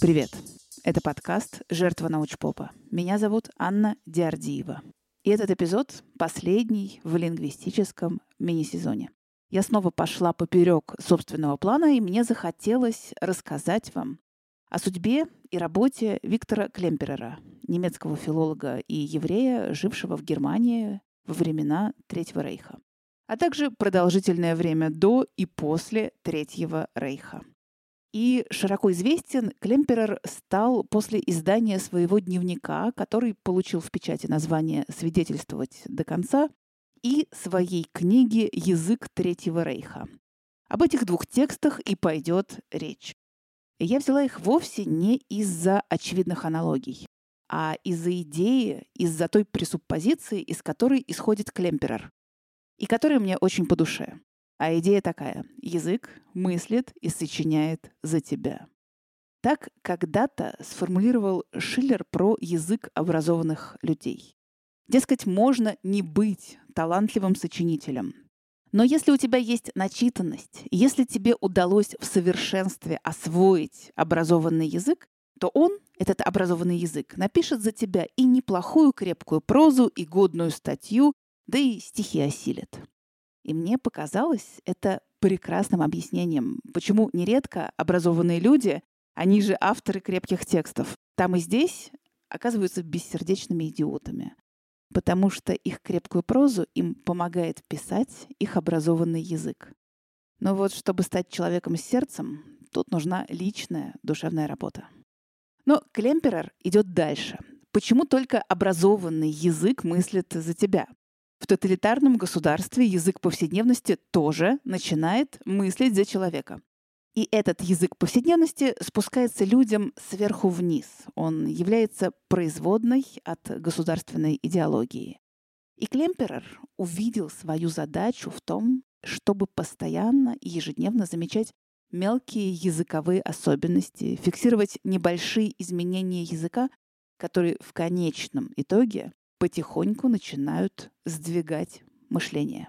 Привет! Это подкаст «Жертва научпопа». Меня зовут Анна Диардиева. И этот эпизод последний в лингвистическом мини-сезоне. Я снова пошла поперек собственного плана, и мне захотелось рассказать вам о судьбе и работе Виктора Клемперера, немецкого филолога и еврея, жившего в Германии во времена Третьего Рейха, а также продолжительное время до и после Третьего Рейха. И широко известен Клемперер стал после издания своего дневника, который получил в печати название «Свидетельствовать до конца», и своей книги «Язык Третьего Рейха». Об этих двух текстах и пойдет речь. Я взяла их вовсе не из-за очевидных аналогий, а из-за идеи, из-за той пресуппозиции, из которой исходит Клемперер, и которая мне очень по душе. А идея такая — язык мыслит и сочиняет за тебя. Так когда-то сформулировал Шиллер про язык образованных людей. Дескать, можно не быть талантливым сочинителем. Но если у тебя есть начитанность, если тебе удалось в совершенстве освоить образованный язык, то он, этот образованный язык, напишет за тебя и неплохую крепкую прозу, и годную статью, да и стихи осилит. И мне показалось это прекрасным объяснением, почему нередко образованные люди, они же авторы крепких текстов, там и здесь оказываются бессердечными идиотами, потому что их крепкую прозу им помогает писать их образованный язык. Но вот чтобы стать человеком с сердцем, тут нужна личная душевная работа. Но Клемперер идет дальше. Почему только образованный язык мыслит за тебя? В тоталитарном государстве язык повседневности тоже начинает мыслить за человека. И этот язык повседневности спускается людям сверху вниз. Он является производной от государственной идеологии. И Клемперер увидел свою задачу в том, чтобы постоянно и ежедневно замечать мелкие языковые особенности, фиксировать небольшие изменения языка, которые в конечном итоге потихоньку начинают сдвигать мышление.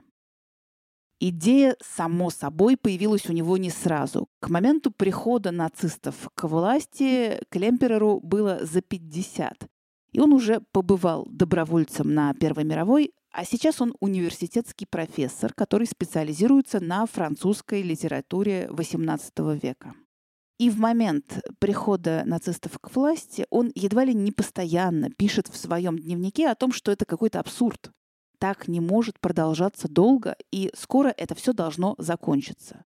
Идея, само собой, появилась у него не сразу. К моменту прихода нацистов к власти Клемпереру было за 50. И он уже побывал добровольцем на Первой мировой, а сейчас он университетский профессор, который специализируется на французской литературе XVIII века. И в момент прихода нацистов к власти он едва ли не постоянно пишет в своем дневнике о том, что это какой-то абсурд. Так не может продолжаться долго, и скоро это все должно закончиться.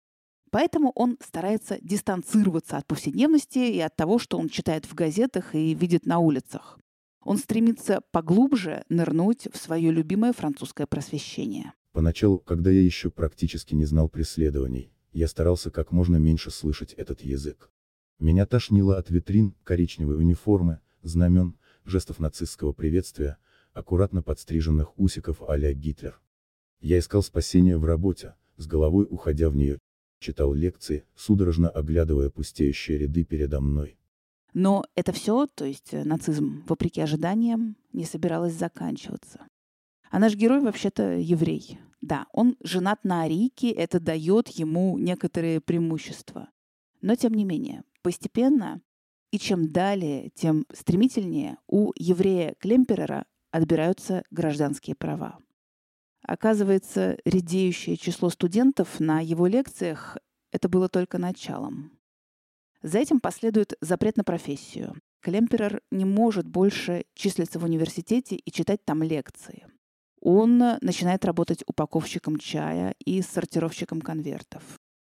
Поэтому он старается дистанцироваться от повседневности и от того, что он читает в газетах и видит на улицах. Он стремится поглубже нырнуть в свое любимое французское просвещение. Поначалу, когда я еще практически не знал преследований, я старался как можно меньше слышать этот язык. Меня тошнило от витрин, коричневой униформы, знамен, жестов нацистского приветствия, аккуратно подстриженных усиков а-ля Гитлер. Я искал спасения в работе, с головой уходя в нее, читал лекции, судорожно оглядывая пустеющие ряды передо мной. Но это все, то есть э, нацизм, вопреки ожиданиям, не собиралось заканчиваться. А наш герой вообще-то еврей. Да, он женат на Арийке, это дает ему некоторые преимущества. Но тем не менее, постепенно и чем далее, тем стремительнее у еврея Клемперера отбираются гражданские права. Оказывается, редеющее число студентов на его лекциях это было только началом. За этим последует запрет на профессию. Клемперер не может больше числиться в университете и читать там лекции он начинает работать упаковщиком чая и сортировщиком конвертов.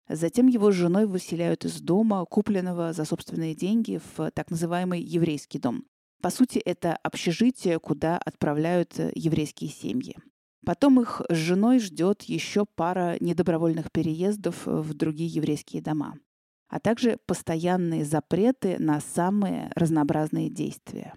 Затем его с женой выселяют из дома, купленного за собственные деньги, в так называемый еврейский дом. По сути, это общежитие, куда отправляют еврейские семьи. Потом их с женой ждет еще пара недобровольных переездов в другие еврейские дома, а также постоянные запреты на самые разнообразные действия.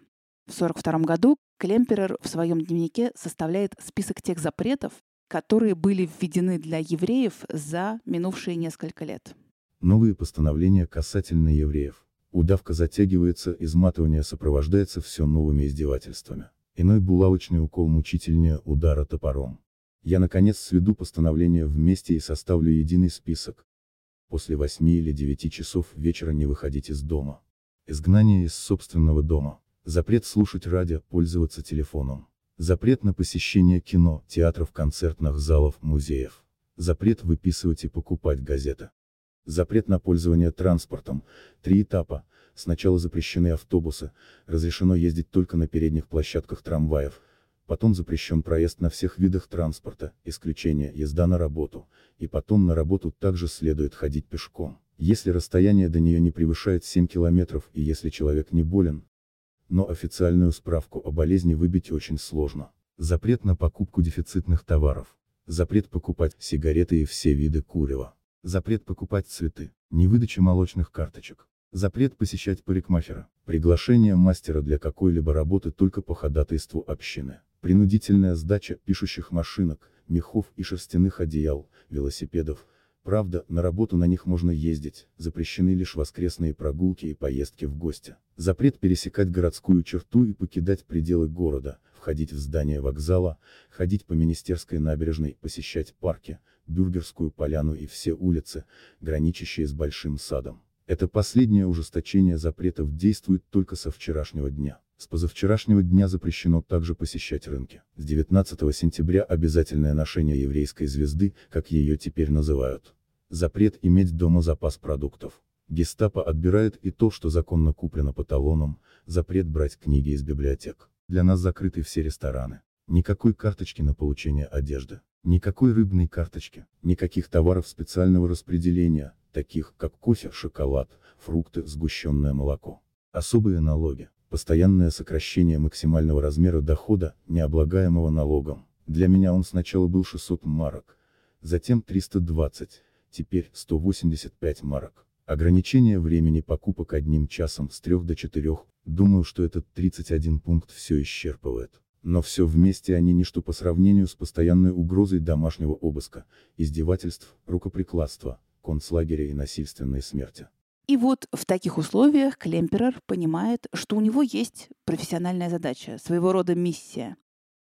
В 1942 году Клемперер в своем дневнике составляет список тех запретов, которые были введены для евреев за минувшие несколько лет. Новые постановления касательно евреев. Удавка затягивается, изматывание сопровождается все новыми издевательствами. Иной булавочный укол мучительнее удара топором. Я наконец сведу постановление вместе и составлю единый список. После восьми или девяти часов вечера не выходить из дома. Изгнание из собственного дома. Запрет слушать радио, пользоваться телефоном. Запрет на посещение кино, театров, концертных залов, музеев. Запрет выписывать и покупать газеты. Запрет на пользование транспортом. Три этапа. Сначала запрещены автобусы, разрешено ездить только на передних площадках трамваев. Потом запрещен проезд на всех видах транспорта, исключение езда на работу. И потом на работу также следует ходить пешком. Если расстояние до нее не превышает 7 километров и если человек не болен, но официальную справку о болезни выбить очень сложно. Запрет на покупку дефицитных товаров. Запрет покупать сигареты и все виды курева. Запрет покупать цветы. Невыдача молочных карточек. Запрет посещать парикмахера. Приглашение мастера для какой-либо работы только по ходатайству общины. Принудительная сдача пишущих машинок, мехов и шерстяных одеял, велосипедов, Правда, на работу на них можно ездить, запрещены лишь воскресные прогулки и поездки в гости. Запрет пересекать городскую черту и покидать пределы города, входить в здание вокзала, ходить по Министерской набережной, посещать парки, Бюргерскую поляну и все улицы, граничащие с Большим садом. Это последнее ужесточение запретов действует только со вчерашнего дня. С позавчерашнего дня запрещено также посещать рынки. С 19 сентября обязательное ношение еврейской звезды, как ее теперь называют. Запрет иметь дома запас продуктов. Гестапо отбирает и то, что законно куплено по талонам, запрет брать книги из библиотек. Для нас закрыты все рестораны. Никакой карточки на получение одежды. Никакой рыбной карточки. Никаких товаров специального распределения, таких как кофе, шоколад, фрукты, сгущенное молоко. Особые налоги постоянное сокращение максимального размера дохода, не облагаемого налогом. Для меня он сначала был 600 марок, затем 320, теперь 185 марок. Ограничение времени покупок одним часом с 3 до 4, думаю, что этот 31 пункт все исчерпывает. Но все вместе они ничто по сравнению с постоянной угрозой домашнего обыска, издевательств, рукоприкладства, концлагеря и насильственной смерти. И вот в таких условиях Клемперер понимает, что у него есть профессиональная задача, своего рода миссия.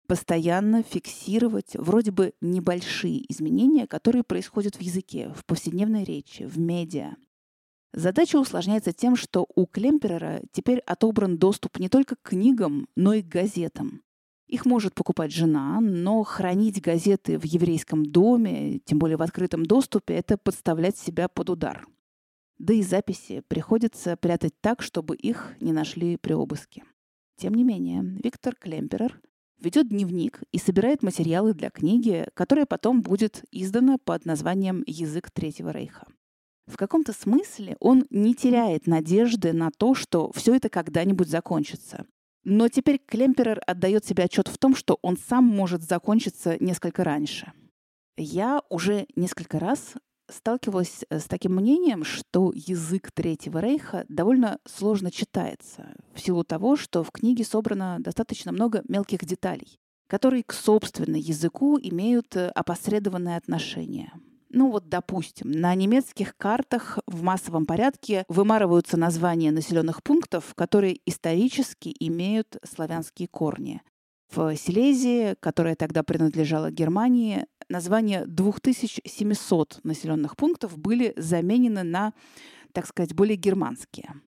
Постоянно фиксировать вроде бы небольшие изменения, которые происходят в языке, в повседневной речи, в медиа. Задача усложняется тем, что у Клемперера теперь отобран доступ не только к книгам, но и к газетам. Их может покупать жена, но хранить газеты в еврейском доме, тем более в открытом доступе, это подставлять себя под удар. Да и записи приходится прятать так, чтобы их не нашли при обыске. Тем не менее, Виктор Клемперер ведет дневник и собирает материалы для книги, которая потом будет издана под названием «Язык Третьего Рейха». В каком-то смысле он не теряет надежды на то, что все это когда-нибудь закончится. Но теперь Клемперер отдает себе отчет в том, что он сам может закончиться несколько раньше. Я уже несколько раз сталкивалась э, с таким мнением, что язык Третьего Рейха довольно сложно читается, в силу того, что в книге собрано достаточно много мелких деталей, которые к собственному языку имеют э, опосредованное отношение. Ну вот, допустим, на немецких картах в массовом порядке вымарываются названия населенных пунктов, которые исторически имеют славянские корни. В Силезии, которая тогда принадлежала Германии, названия 2700 населенных пунктов были заменены на, так сказать, более германские.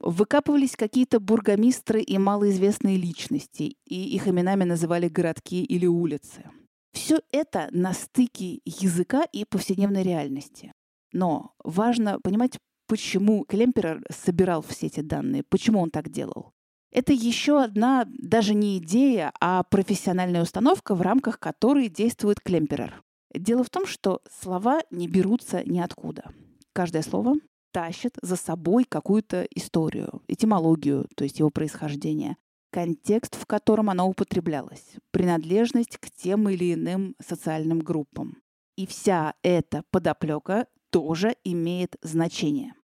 Выкапывались какие-то бургомистры и малоизвестные личности, и их именами называли городки или улицы. Все это на стыке языка и повседневной реальности. Но важно понимать, почему Клемперер собирал все эти данные, почему он так делал. Это еще одна даже не идея, а профессиональная установка, в рамках которой действует Клемперер. Дело в том, что слова не берутся ниоткуда. Каждое слово тащит за собой какую-то историю, этимологию, то есть его происхождение, контекст, в котором оно употреблялось, принадлежность к тем или иным социальным группам. И вся эта подоплека тоже имеет значение.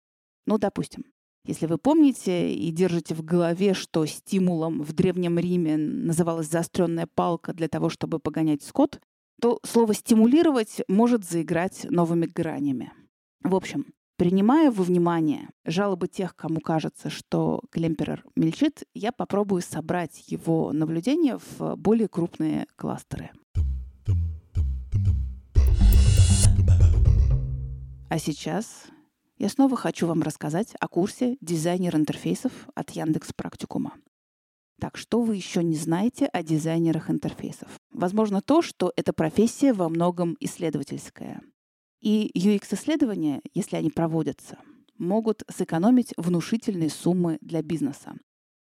Ну, допустим, если вы помните и держите в голове, что стимулом в Древнем Риме называлась заостренная палка для того, чтобы погонять скот, то слово «стимулировать» может заиграть новыми гранями. В общем, принимая во внимание жалобы тех, кому кажется, что Клемперер мельчит, я попробую собрать его наблюдения в более крупные кластеры. А сейчас я снова хочу вам рассказать о курсе «Дизайнер интерфейсов» от Яндекс Практикума. Так, что вы еще не знаете о дизайнерах интерфейсов? Возможно, то, что эта профессия во многом исследовательская. И UX-исследования, если они проводятся, могут сэкономить внушительные суммы для бизнеса.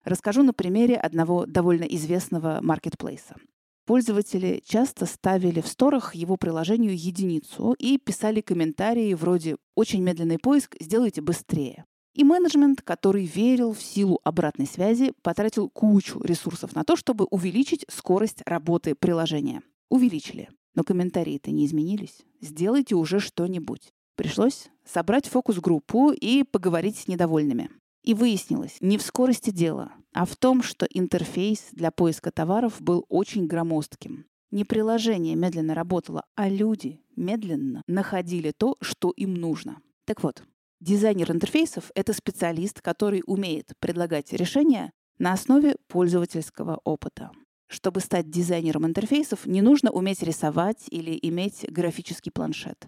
Расскажу на примере одного довольно известного маркетплейса. Пользователи часто ставили в сторах его приложению единицу и писали комментарии вроде «Очень медленный поиск, сделайте быстрее». И менеджмент, который верил в силу обратной связи, потратил кучу ресурсов на то, чтобы увеличить скорость работы приложения. Увеличили. Но комментарии-то не изменились. Сделайте уже что-нибудь. Пришлось собрать фокус-группу и поговорить с недовольными. И выяснилось, не в скорости дела, а в том, что интерфейс для поиска товаров был очень громоздким. Не приложение медленно работало, а люди медленно находили то, что им нужно. Так вот, дизайнер интерфейсов — это специалист, который умеет предлагать решения на основе пользовательского опыта. Чтобы стать дизайнером интерфейсов, не нужно уметь рисовать или иметь графический планшет.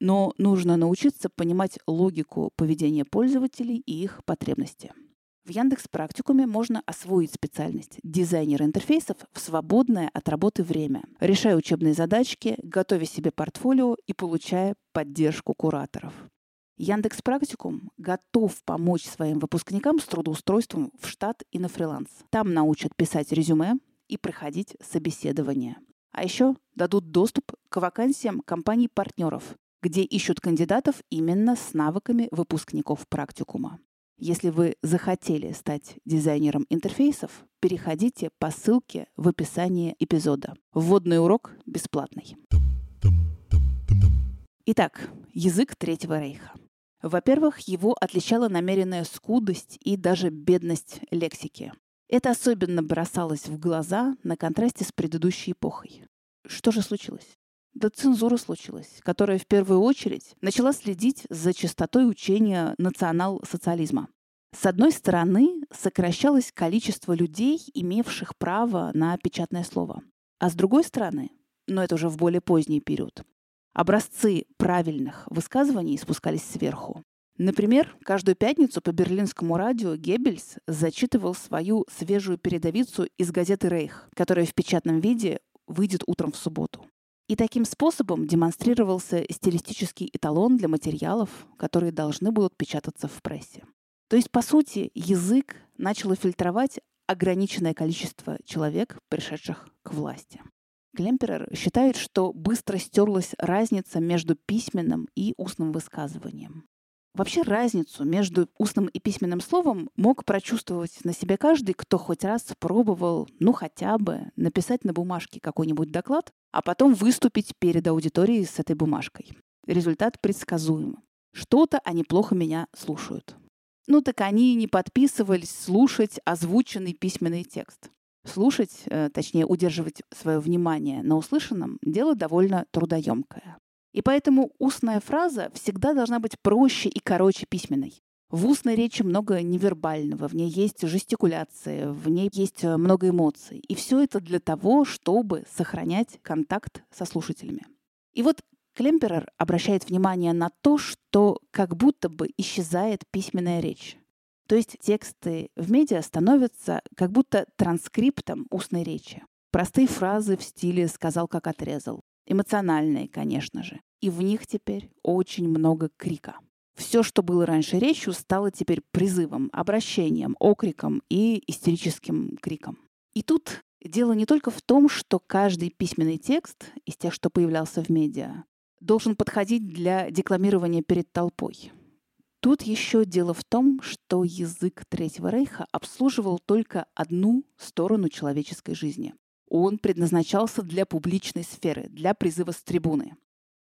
Но нужно научиться понимать логику поведения пользователей и их потребности. В Яндекс Практикуме можно освоить специальность дизайнер интерфейсов в свободное от работы время, решая учебные задачки, готовя себе портфолио и получая поддержку кураторов. Яндекс Практикум готов помочь своим выпускникам с трудоустройством в штат и на фриланс. Там научат писать резюме и проходить собеседование. А еще дадут доступ к вакансиям компаний-партнеров, где ищут кандидатов именно с навыками выпускников практикума. Если вы захотели стать дизайнером интерфейсов, переходите по ссылке в описании эпизода. Вводный урок бесплатный. Итак, язык Третьего Рейха. Во-первых, его отличала намеренная скудость и даже бедность лексики. Это особенно бросалось в глаза на контрасте с предыдущей эпохой. Что же случилось? Да цензура случилась, которая в первую очередь начала следить за частотой учения национал-социализма. С одной стороны, сокращалось количество людей, имевших право на печатное слово. А с другой стороны, но это уже в более поздний период, образцы правильных высказываний спускались сверху. Например, каждую пятницу по берлинскому радио Геббельс зачитывал свою свежую передовицу из газеты «Рейх», которая в печатном виде выйдет утром в субботу. И таким способом демонстрировался стилистический эталон для материалов, которые должны будут печататься в прессе. То есть, по сути, язык начал фильтровать ограниченное количество человек, пришедших к власти. Клемперер считает, что быстро стерлась разница между письменным и устным высказыванием. Вообще разницу между устным и письменным словом мог прочувствовать на себе каждый, кто хоть раз пробовал, ну хотя бы, написать на бумажке какой-нибудь доклад, а потом выступить перед аудиторией с этой бумажкой. Результат предсказуем. Что-то они плохо меня слушают. Ну так они не подписывались слушать озвученный письменный текст. Слушать, э, точнее удерживать свое внимание на услышанном, дело довольно трудоемкое. И поэтому устная фраза всегда должна быть проще и короче письменной. В устной речи много невербального, в ней есть жестикуляция, в ней есть э, много эмоций. И все это для того, чтобы сохранять контакт со слушателями. И вот Клемперер обращает внимание на то, что как будто бы исчезает письменная речь. То есть тексты в медиа становятся как будто транскриптом устной речи. Простые фразы в стиле «сказал, как отрезал». Эмоциональные, конечно же и в них теперь очень много крика. Все, что было раньше речью, стало теперь призывом, обращением, окриком и истерическим криком. И тут дело не только в том, что каждый письменный текст из тех, что появлялся в медиа, должен подходить для декламирования перед толпой. Тут еще дело в том, что язык Третьего Рейха обслуживал только одну сторону человеческой жизни. Он предназначался для публичной сферы, для призыва с трибуны.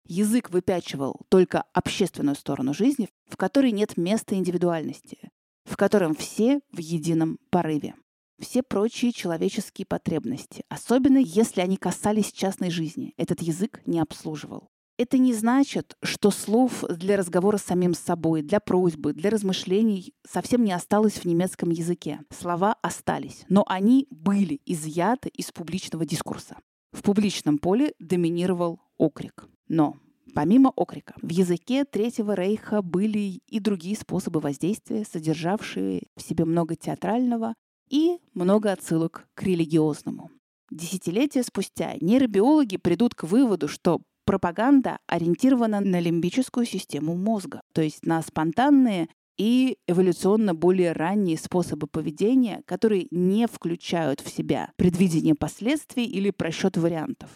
Язык выпячивал только общественную сторону жизни, в которой нет места индивидуальности, в котором все в едином порыве. Все прочие человеческие потребности, особенно если они касались частной жизни, этот язык не обслуживал. Это не значит, что слов для разговора с самим собой, для просьбы, для размышлений совсем не осталось в немецком языке. Слова остались, но они были изъяты из публичного дискурса. В публичном поле доминировал окрик. Но Помимо окрика, в языке Третьего Рейха были и другие способы воздействия, содержавшие в себе много театрального и много отсылок к религиозному. Десятилетия спустя нейробиологи придут к выводу, что пропаганда ориентирована на лимбическую систему мозга, то есть на спонтанные и эволюционно более ранние способы поведения, которые не включают в себя предвидение последствий или просчет вариантов.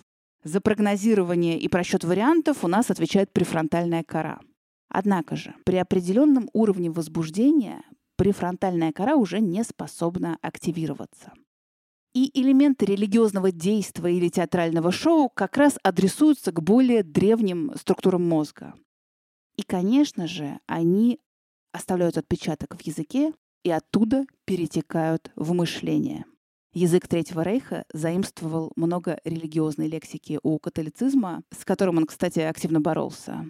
За прогнозирование и просчет вариантов у нас отвечает префронтальная кора. Однако же при определенном уровне возбуждения префронтальная кора уже не способна активироваться. И элементы религиозного действия или театрального шоу как раз адресуются к более древним структурам мозга. И, конечно же, они оставляют отпечаток в языке и оттуда перетекают в мышление. Язык Третьего Рейха заимствовал много религиозной лексики у католицизма, с которым он, кстати, активно боролся.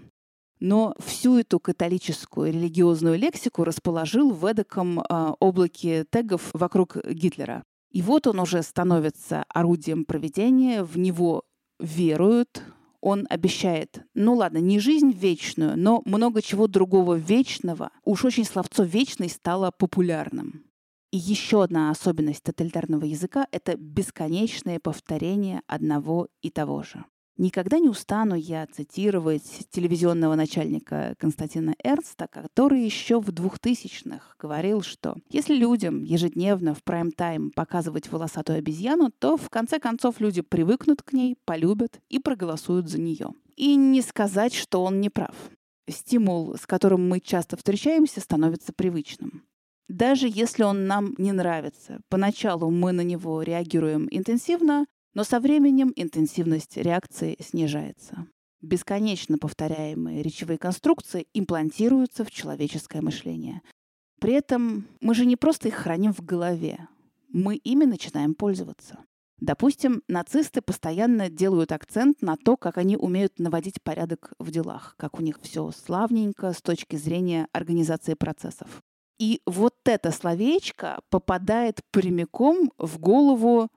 Но всю эту католическую религиозную лексику расположил в эдаком э, облаке тегов вокруг Гитлера. И вот он уже становится орудием проведения, в него веруют, он обещает, ну ладно, не жизнь вечную, но много чего другого вечного. Уж очень словцо «вечный» стало популярным. И еще одна особенность тоталитарного языка — это бесконечное повторение одного и того же. Никогда не устану я цитировать телевизионного начальника Константина Эрнста, который еще в 2000-х говорил, что если людям ежедневно в прайм-тайм показывать волосатую обезьяну, то в конце концов люди привыкнут к ней, полюбят и проголосуют за нее. И не сказать, что он не прав. Стимул, с которым мы часто встречаемся, становится привычным. Даже если он нам не нравится, поначалу мы на него реагируем интенсивно, но со временем интенсивность реакции снижается. Бесконечно повторяемые речевые конструкции имплантируются в человеческое мышление. При этом мы же не просто их храним в голове, мы ими начинаем пользоваться. Допустим, нацисты постоянно делают акцент на то, как они умеют наводить порядок в делах, как у них все славненько с точки зрения организации процессов. И вот это словечко попадает прямиком в голову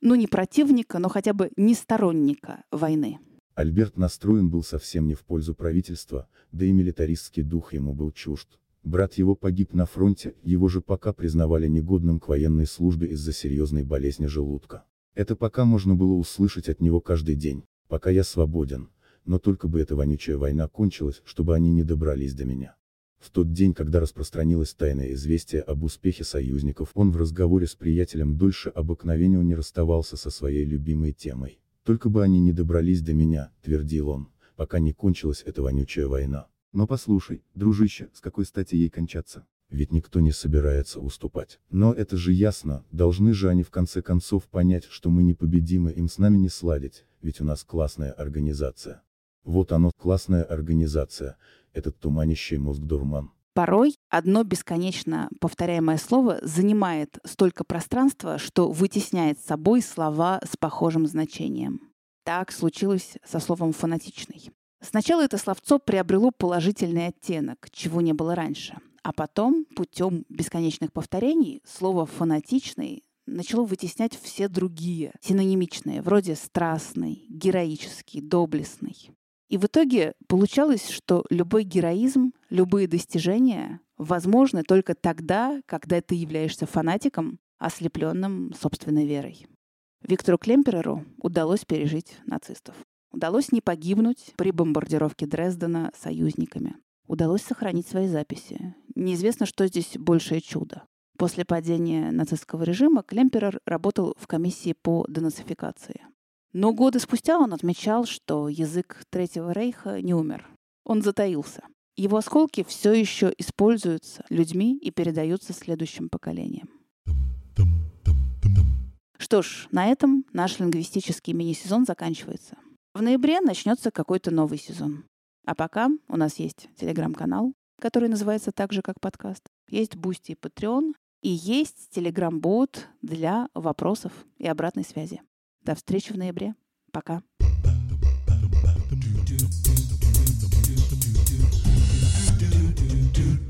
ну не противника, но хотя бы не сторонника войны. Альберт настроен был совсем не в пользу правительства, да и милитаристский дух ему был чужд. Брат его погиб на фронте, его же пока признавали негодным к военной службе из-за серьезной болезни желудка. Это пока можно было услышать от него каждый день, пока я свободен, но только бы эта вонючая война кончилась, чтобы они не добрались до меня. В тот день, когда распространилось тайное известие об успехе союзников, он в разговоре с приятелем дольше обыкновенного не расставался со своей любимой темой. «Только бы они не добрались до меня», — твердил он, — «пока не кончилась эта вонючая война». Но послушай, дружище, с какой стати ей кончаться? Ведь никто не собирается уступать. Но это же ясно, должны же они в конце концов понять, что мы непобедимы, им с нами не сладить, ведь у нас классная организация. Вот оно, классная организация, этот туманящий мозг дурман. Порой одно бесконечно повторяемое слово занимает столько пространства, что вытесняет с собой слова с похожим значением. Так случилось со словом «фанатичный». Сначала это словцо приобрело положительный оттенок, чего не было раньше. А потом, путем бесконечных повторений, слово «фанатичный» начало вытеснять все другие, синонимичные, вроде «страстный», «героический», «доблестный». И в итоге получалось, что любой героизм, любые достижения возможны только тогда, когда ты являешься фанатиком, ослепленным собственной верой. Виктору Клемпереру удалось пережить нацистов. Удалось не погибнуть при бомбардировке Дрездена союзниками. Удалось сохранить свои записи. Неизвестно, что здесь большее чудо. После падения нацистского режима Клемперер работал в комиссии по денацификации. Но годы спустя он отмечал, что язык Третьего Рейха не умер. Он затаился. Его осколки все еще используются людьми и передаются следующим поколениям. Что ж, на этом наш лингвистический мини-сезон заканчивается. В ноябре начнется какой-то новый сезон. А пока у нас есть телеграм-канал, который называется так же, как подкаст. Есть Бусти и Patreon. И есть телеграм-бот для вопросов и обратной связи. До встречи в ноябре. Пока. do